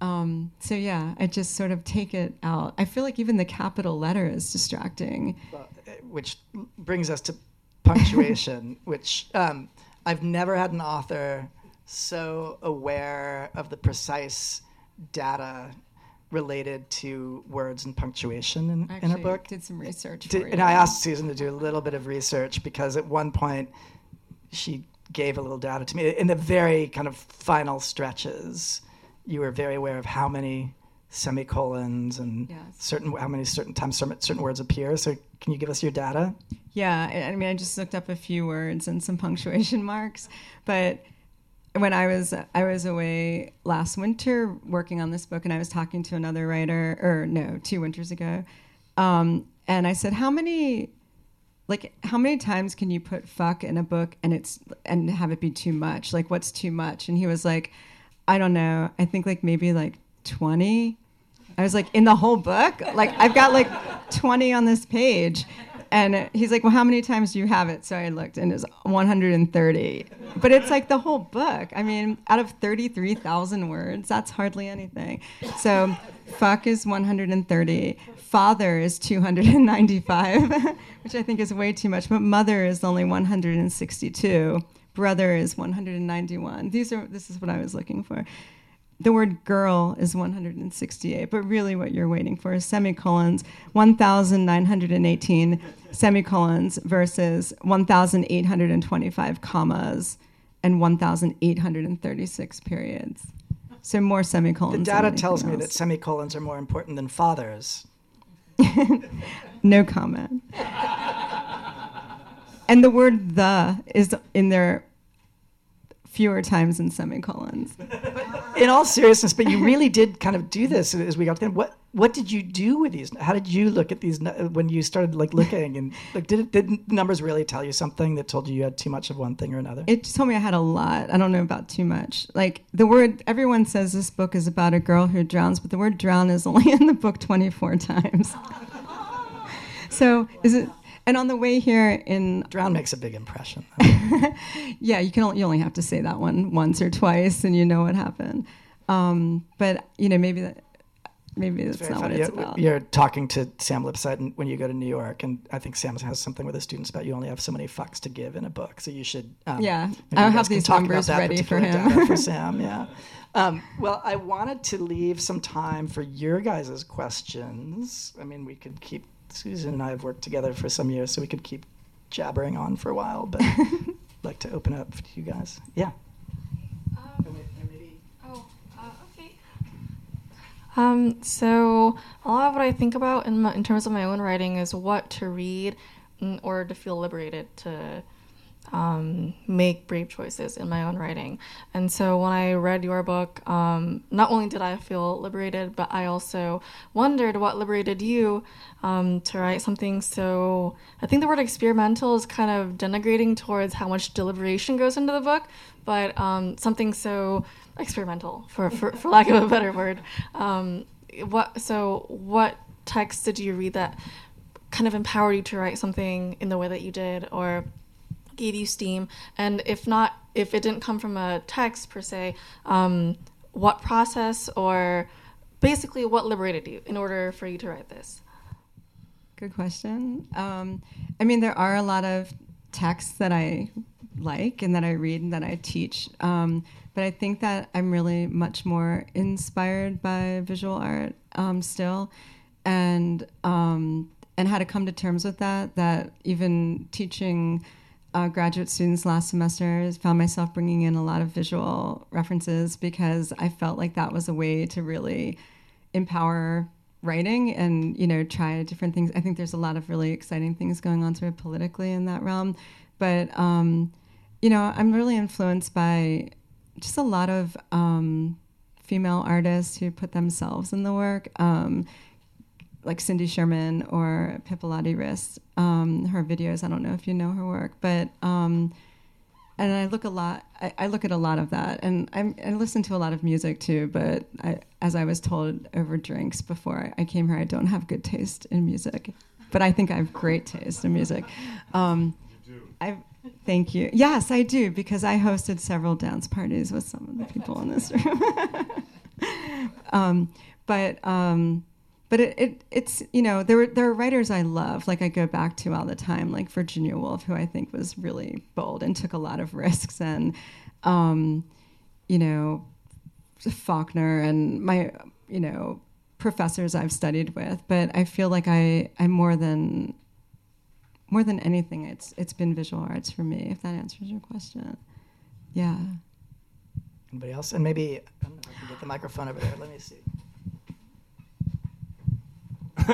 Um, so yeah, I just sort of take it out. I feel like even the capital letter is distracting. Well, which brings us to punctuation, <laughs> which um, I've never had an author so aware of the precise data related to words and punctuation in, Actually, in her book. did some research. Did- and. I asked Susan to do a little bit of research because at one point she gave a little data to me. In the very kind of final stretches, you were very aware of how many semicolons and Yes. certain how many certain times certain, certain words appear. So can you give us your data? Yeah, I mean, I just looked up a few words and some punctuation <laughs> marks, but when I was I was away last winter working on this book, and I was talking to another writer, or no, two winters ago, um, and I said, "How many, like, how many times can you put fuck in a book and it's and have it be too much? Like, what's too much?" And he was like, "I don't know. I think like maybe like 20." I was like, in the whole book? Like, I've got like 20 on this page. And he's like, well, how many times do you have it? So I looked and it's 130. But it's like the whole book. I mean, out of 33,000 words, that's hardly anything. So fuck is 130. Father is 295, <laughs> which I think is way too much. But mother is only 162. Brother is 191. These are, this is what I was looking for the word girl is 168, but really what you're waiting for is semicolons, 1,918 semicolons versus 1,825 commas and 1,836 periods. So more semicolons. The data tells me that semicolons are more important than fathers. <laughs> No comment. and the word the is in there fewer times than semicolons. In all seriousness, but you really did kind of do this as we got to what what did you do with these? How did you look at these when you started like looking and like did it, did numbers really tell you something that told you you had too much of one thing or another? It told me I had a lot. I don't know about too much. Like the word, everyone says this book is about a girl who drowns, but the word drown is <laughs> only in the book 24 times. <laughs> so is it, and on the way here in, Drown makes a big impression. <laughs> yeah, you can only, you only have to say that one once or twice and you know what happened. Um, but you know, maybe that, maybe that's not what it's You're- about. You're talking to Sam Lipsyte and when you go to New York, and I think Sam has something with his students about you only have so many fucks to give in a book, so you should. Um, Yeah, you have these talk about numbers that ready for him. for <laughs> Sam, yeah. Um, well, I wanted to leave some time for your guys' questions. I mean, we could keep Susan and I have worked together for some years, so we could keep jabbering on for a while, but I'd <laughs> like to open up to you guys. Yeah. Oh, uh, okay. Um, so a lot of what I think about in, my, in terms of my own writing is what to read in order to feel liberated to um, make brave choices in my own writing. And so when I read your book, um, not only did I feel liberated, but I also wondered what liberated you um, to write something so. I think the word experimental is kind of denigrating towards how much deliberation goes into the book, but um, something so experimental, for, for, <laughs> for lack of a better word. Um, what so what text did you read that kind of empowered you to write something in the way that you did, or gave you steam? And if not, if it didn't come from a text per se, um, what process or basically what liberated you in order for you to write this? Good question. Um, I mean, there are a lot of texts that I like and that I read and that I teach. Um, but I think that I'm really much more inspired by visual art um, still, and um, and how to come to terms with that. That even teaching uh, graduate students last semester, found myself bringing in a lot of visual references because I felt like that was a way to really empower writing and you know try different things. I think there's a lot of really exciting things going on sort of politically in that realm. But um, you know i'm really influenced by just a lot of um, female artists who put themselves in the work. Um, like cindy sherman or Pipilotti Rist um, her videos i don't know if you know her work but um, and I look a lot. I, I look at a lot of that, and I'm, I listen to a lot of music too. But I, as I was told over drinks before I came here, I don't have good taste in music, but I think I have great taste in music. Um, I thank you. Yes, I do because I hosted several dance parties with some of the people in this room. <laughs> um, but um, but it, it, it's you know there were, there are writers I love like I go back to all the time like Virginia Woolf who I think was really bold and took a lot of risks. And um, you know Faulkner and my you know professors I've studied with. But I feel like I I'm more than more than anything it's it's been visual arts for me if that answers your question. Yeah. Anybody else? And maybe I don't know if I can get the microphone over there. Let me see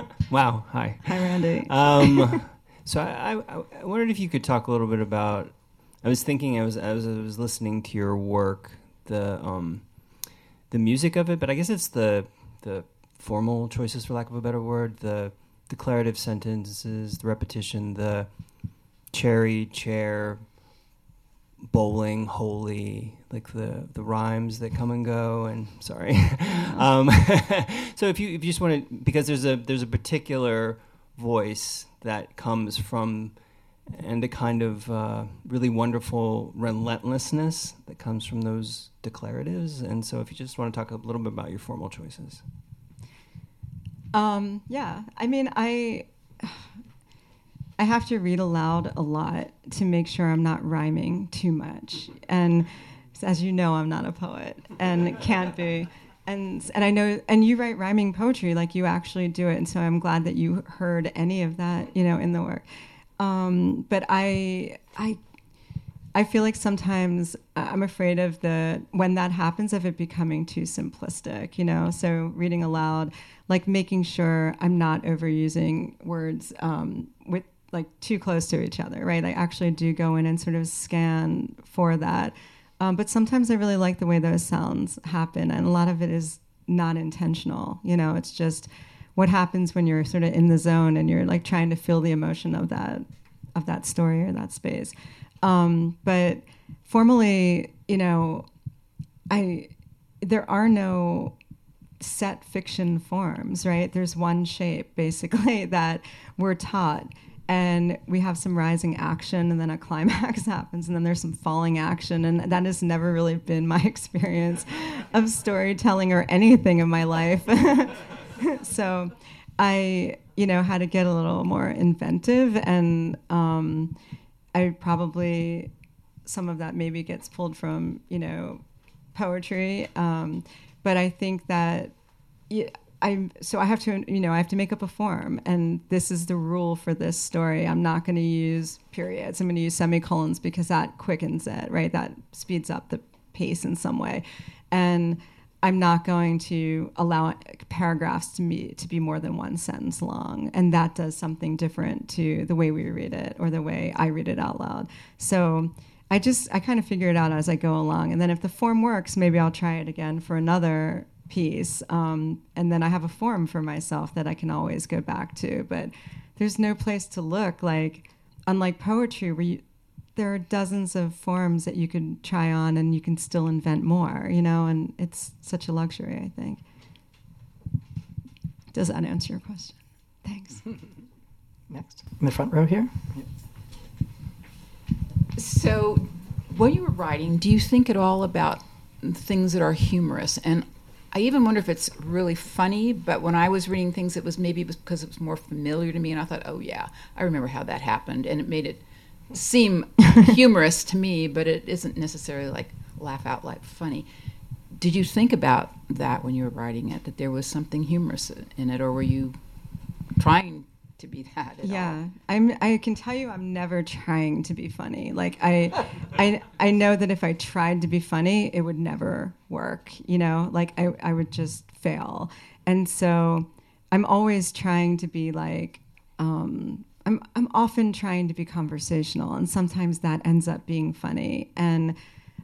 <laughs> wow. Hi. Hi, Randy. Um, <laughs> so I, I, I, wondered if you could talk a little bit about. I was thinking. I was I was I was listening to your work, the um, the music of it, but I guess it's the the formal choices, for lack of a better word, the declarative sentences, the repetition, the cherry chair bowling holy like the the rhymes that come and go and <laughs> sorry. Um, <laughs> so if you if you just want to because there's a there's a particular voice that comes from and a kind of uh, really wonderful relentlessness that comes from those declaratives. And so if you just want to talk a little bit about your formal choices. Um, yeah. I mean i I have to read aloud a lot to make sure I'm not rhyming too much. And as you know, I'm not a poet and can't be. And and I know and you write rhyming poetry like you actually do it. And so I'm glad that you heard any of that, you know, in the work. Um, but I I I feel like sometimes I'm afraid of the when that happens of it becoming too simplistic, you know. So reading aloud, like making sure I'm not overusing words um, with like too close to each other, right? I actually do go in and sort of scan for that. Um, but sometimes I really like the way those sounds happen, and a lot of it is not intentional. You know, it's just what happens when you're sort of in the zone and you're like trying to feel the emotion of that of that story or that space. Um, but formally, you know, I there are no set fiction forms, right? There's one shape basically <laughs> that we're taught and we have some rising action and then a <laughs> climax happens and then there's some falling action and that has never really been my <laughs> experience of storytelling or anything in my life. <laughs> So i you know had to get a little more inventive and um, i probably some of that maybe gets pulled from you know poetry um, but i think that I so I have to you know I have to make up a form, and this is the rule for this story. I'm not going to use periods. I'm going to use semicolons because that quickens it, right? That speeds up the pace in some way, and I'm not going to allow paragraphs to be to be more than one sentence long, and that does something different to the way we read it or the way I read it out loud. So. I just I kind of figure it out as I go along, and then if the form works, maybe I'll try it again for another piece. Um, and then I have a form for myself that I can always go back to. But there's no place to look like, unlike poetry, where you, there are dozens of forms that you can try on and you can still invent more, you know, and it's such a luxury, I think. Does that answer your question? Thanks. <laughs> Next, in the front row here. So, when you were writing, do you think at all about things that are humorous? And I even wonder if it's really funny, but when I was reading things, it was maybe because it was more familiar to me, and I thought, oh, yeah, I remember how that happened. And it made it seem <laughs> humorous to me, but it isn't necessarily like laugh out loud funny. Did you think about that when you were writing it, that there was something humorous in it, or were you trying to be that yeah. all. i'm i can tell you i'm never trying to be funny. Like i <laughs> i i know that if i tried to be funny it would never work you know? Like i i would just fail. And so i'm always trying to be like um i'm i'm often trying to be conversational and sometimes that ends up being funny. And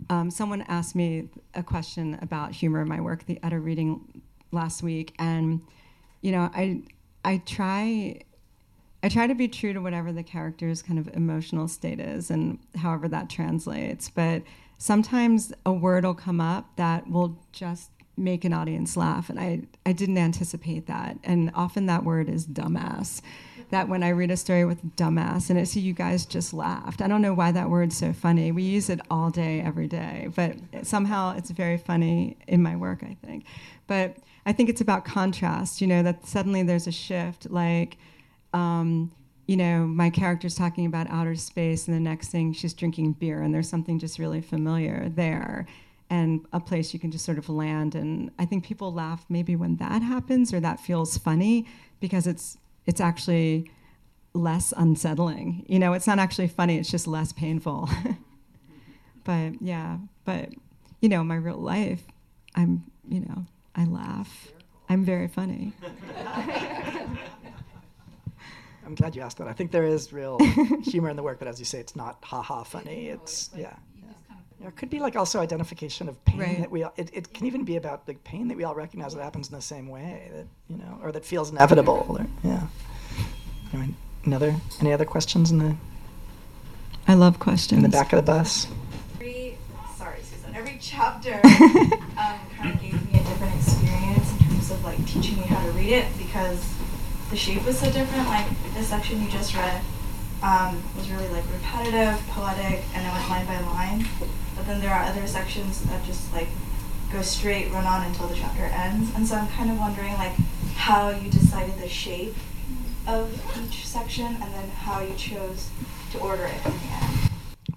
um, someone asked me a question about humor in my work the, at a reading last week and you know i i try I try to be true to whatever the character's kind of emotional state is and however that translates. But sometimes a word will come up that will just make an audience laugh. And I, I didn't anticipate that. And often that word is dumbass. that when I read a story with dumbass and it, so you guys just laughed. I don't know why that word's so funny. We use it all day, every day, but somehow it's very funny in my work, I think. But I think it's about contrast, you know, that suddenly there's a shift, like, um, you know, my character's talking about outer space, and the next thing she's drinking beer, and there's something just really familiar there, and a place you can just sort of land. And I think people laugh maybe when that happens or that feels funny because it's it's actually less unsettling. You know, it's not actually funny, it's just less painful. <laughs> but yeah, but you know, my real life, I'm, you know, I laugh. I'm very funny. <laughs> I'm glad you asked that. I think there is real <laughs> humor in the work, but as you say, it's not ha ha funny. It's yeah. Yeah, it could be like also identification of pain Right. that we all, it, it can even be about the pain that we all recognize that happens in the same way that you know or that feels inevitable or, yeah anyway another any other questions in the I love questions. in the back of the bus Every, sorry, Susan. Every chapter <laughs> um, kind of gave me a different experience in terms of like teaching me how to read it because the shape was so different. Like the section you just read um, was really like repetitive, poetic, and it went line by line. But then there are other sections that just like go straight, run on until the chapter ends. And so I'm kind of wondering like how you decided the shape of each section and then how you chose to order it in the end.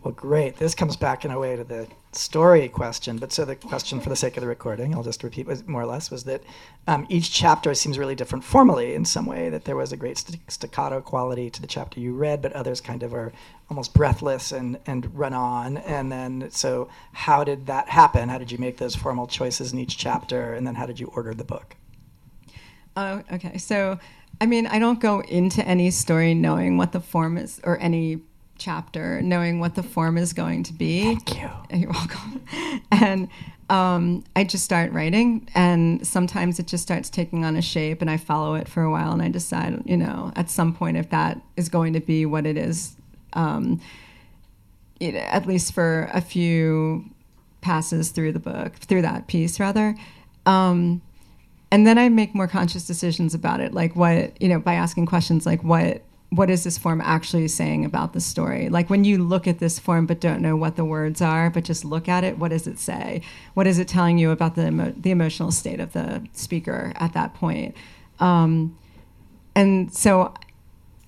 Well great. This comes back in a way to the story question but so the question for the sake of the recording i'll just repeat was more or less was that um, each chapter seems really different formally in some way that there was a great staccato quality to the chapter you read but others kind of are almost breathless and, and run on. And then so how did that happen? How did you make those formal choices in each chapter? And then how did you order the book? Oh, okay. So, I mean, I don't go into any story knowing what the form is, or any chapter knowing what the form is going to be. Thank you. <laughs> You're welcome. And um, I just start writing, and sometimes it just starts taking on a shape, and I follow it for a while, and I decide, you know, at some point if that is going to be what it is. Um, it, at least for a few passes through the book, through that piece rather. Um, and then I make more conscious decisions about it, like what you know, by asking questions like what what is this form actually saying about the story? Like when you look at this form but don't know what the words are, but just look at it, what does it say? What is it telling you about the emo- the emotional state of the speaker at that point? Um, and so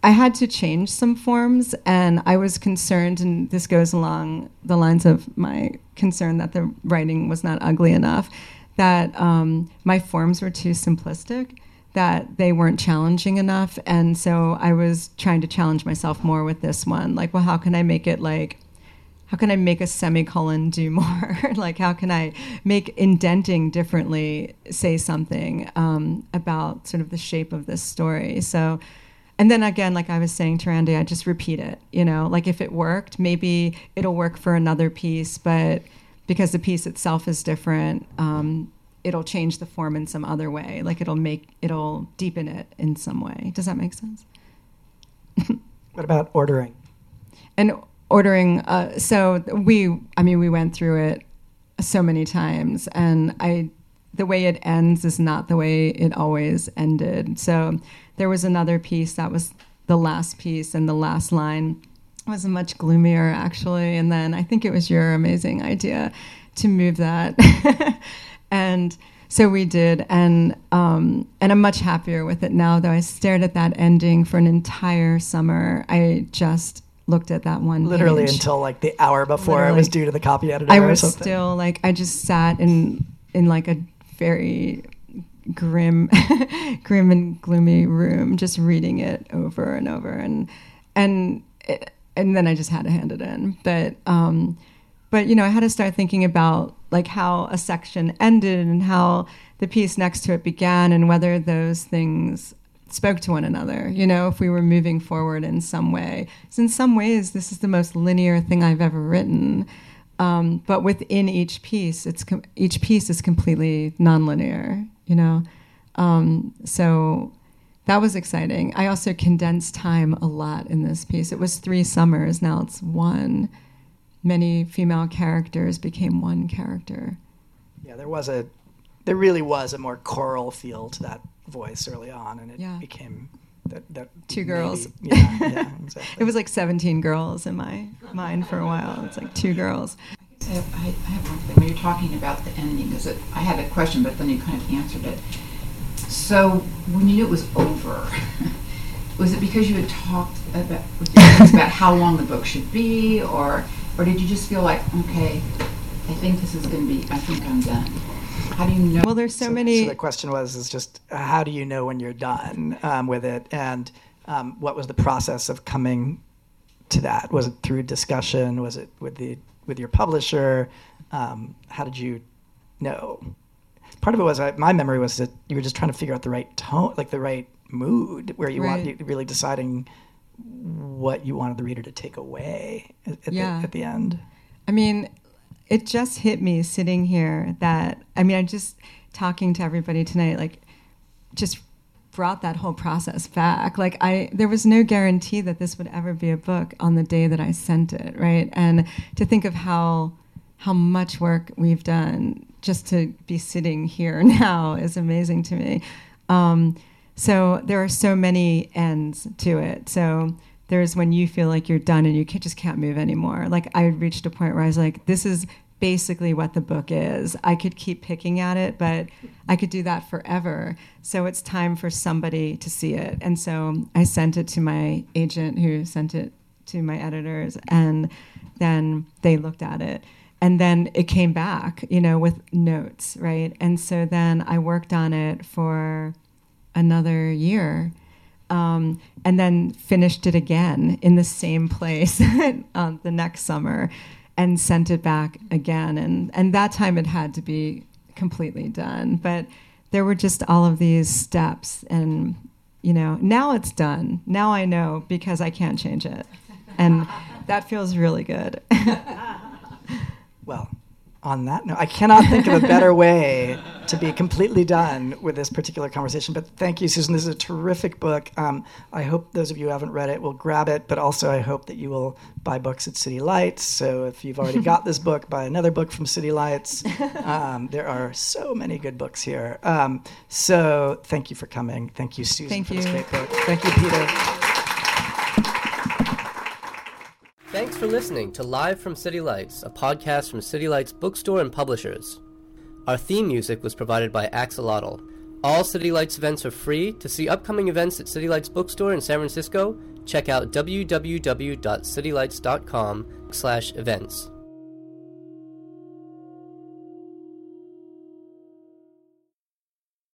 I had to change some forms, and I was concerned, and this goes along the lines of my concern that the writing was not ugly enough, that um, my forms were too simplistic, that they weren't challenging enough, and so I was trying to challenge myself more with this one. Like, well, how can I make it like how can I make a semicolon do more? <laughs> like, how can I make indenting differently say something um, about sort of the shape of this story? So, and then again, like I was saying to Randy, I just repeat it. You know, like if it worked, maybe it'll work for another piece, but because the piece itself is different, um, it'll change the form in some other way. Like it'll make it'll deepen it in some way. Does that make sense? <laughs> what about ordering and ordering uh, so we i mean we went through it so many times and i the way it ends is not the way it always ended so there was another piece that was the last piece and the last line was much gloomier actually and then i think it was your amazing idea to move that <laughs> and so we did and um, and i'm much happier with it now though i stared at that ending for an entire summer i just looked at that one literally page. until like the hour before it Literally. was due to the copy editor I was still like I just sat in in like a very grim <laughs> grim and gloomy room just reading it over and over and and it, and then I just had to hand it in but um but you know I had to start thinking about like how a section ended and how the piece next to it began and whether those things spoke to one another you know if we were moving forward in some way. So in some ways this is the most linear thing i've ever written. Um, but within each piece it's com- each piece is completely nonlinear you know? Um, so that was exciting. I also condensed time a lot in this piece. It was three summers now it's one many female characters became one character yeah there was a there really was a more choral feel to that voice early on and it Yeah. became that, that Two maybe- girls. <laughs> Yeah, yeah, <laughs> exactly. It was like 17 girls in my mind for a while. It's like two girls. I have, I I have one thing. When you're talking about the ending, is it? I had a question, but then you kind of answered it. So when you knew it was over, <laughs> was it because you had talked about with your about how long the book should be, or or did you just feel like, okay, I think this is going to be. I think I'm done. How do you know? Well, there's so, so, many. So the question was, is just uh, how do you know when you're done um, with it, and um, what was the process of coming to that? Was it through discussion? Was it with the with your publisher? Um, how did you know? Part of it was I, my memory was that you were just trying to figure out the right tone, like the right mood, where you want Right. you really deciding what you wanted the reader to take away at, at, Yeah. the, at the end. I mean, it just hit me sitting here that, I mean, I just talking to everybody tonight, like, just brought that whole process back. Like, I, there was no guarantee that this would ever be a book on the day that I sent it, right? And to think of how, how much work we've done just to be sitting here <laughs> now is amazing to me. Um, so there are so many ends to it. So there's when you feel like you're done and you can, just can't move anymore. Like I reached a point where I was like, this is basically what the book is. I could keep picking at it, but I could do that forever. So it's time for somebody to see it. And so I sent it to my agent who sent it to my editors and then they looked at it and then it came back you know with notes right and so then i worked on it for another year um, and then finished it again in the same place <laughs> um, the next summer and sent it back again. And and that time it had to be completely done. But there were just all of these steps and you know now it's done. Now i know because i can't change it. And that feels really good. <laughs> Well, on that note, I cannot think of a better <laughs> way to be completely done with this particular conversation. But thank you, Susan. This is a terrific book. Um, I hope those of you who haven't read it will grab it, but also I hope that you will buy books at City Lights. So if you've already got this book, buy another book from City Lights. <laughs> Um, there are so many good books here. Um, so thank you for coming. Thank you, Susan, Thank for this you. great book. Thank you, Peter. Thanks for listening to Live from City Lights, a podcast from City Lights Bookstore and Publishers. Our theme music was provided by Axolotl. All City Lights events are free. To see upcoming events at City Lights Bookstore in San Francisco, check out www.citylights.com slash events.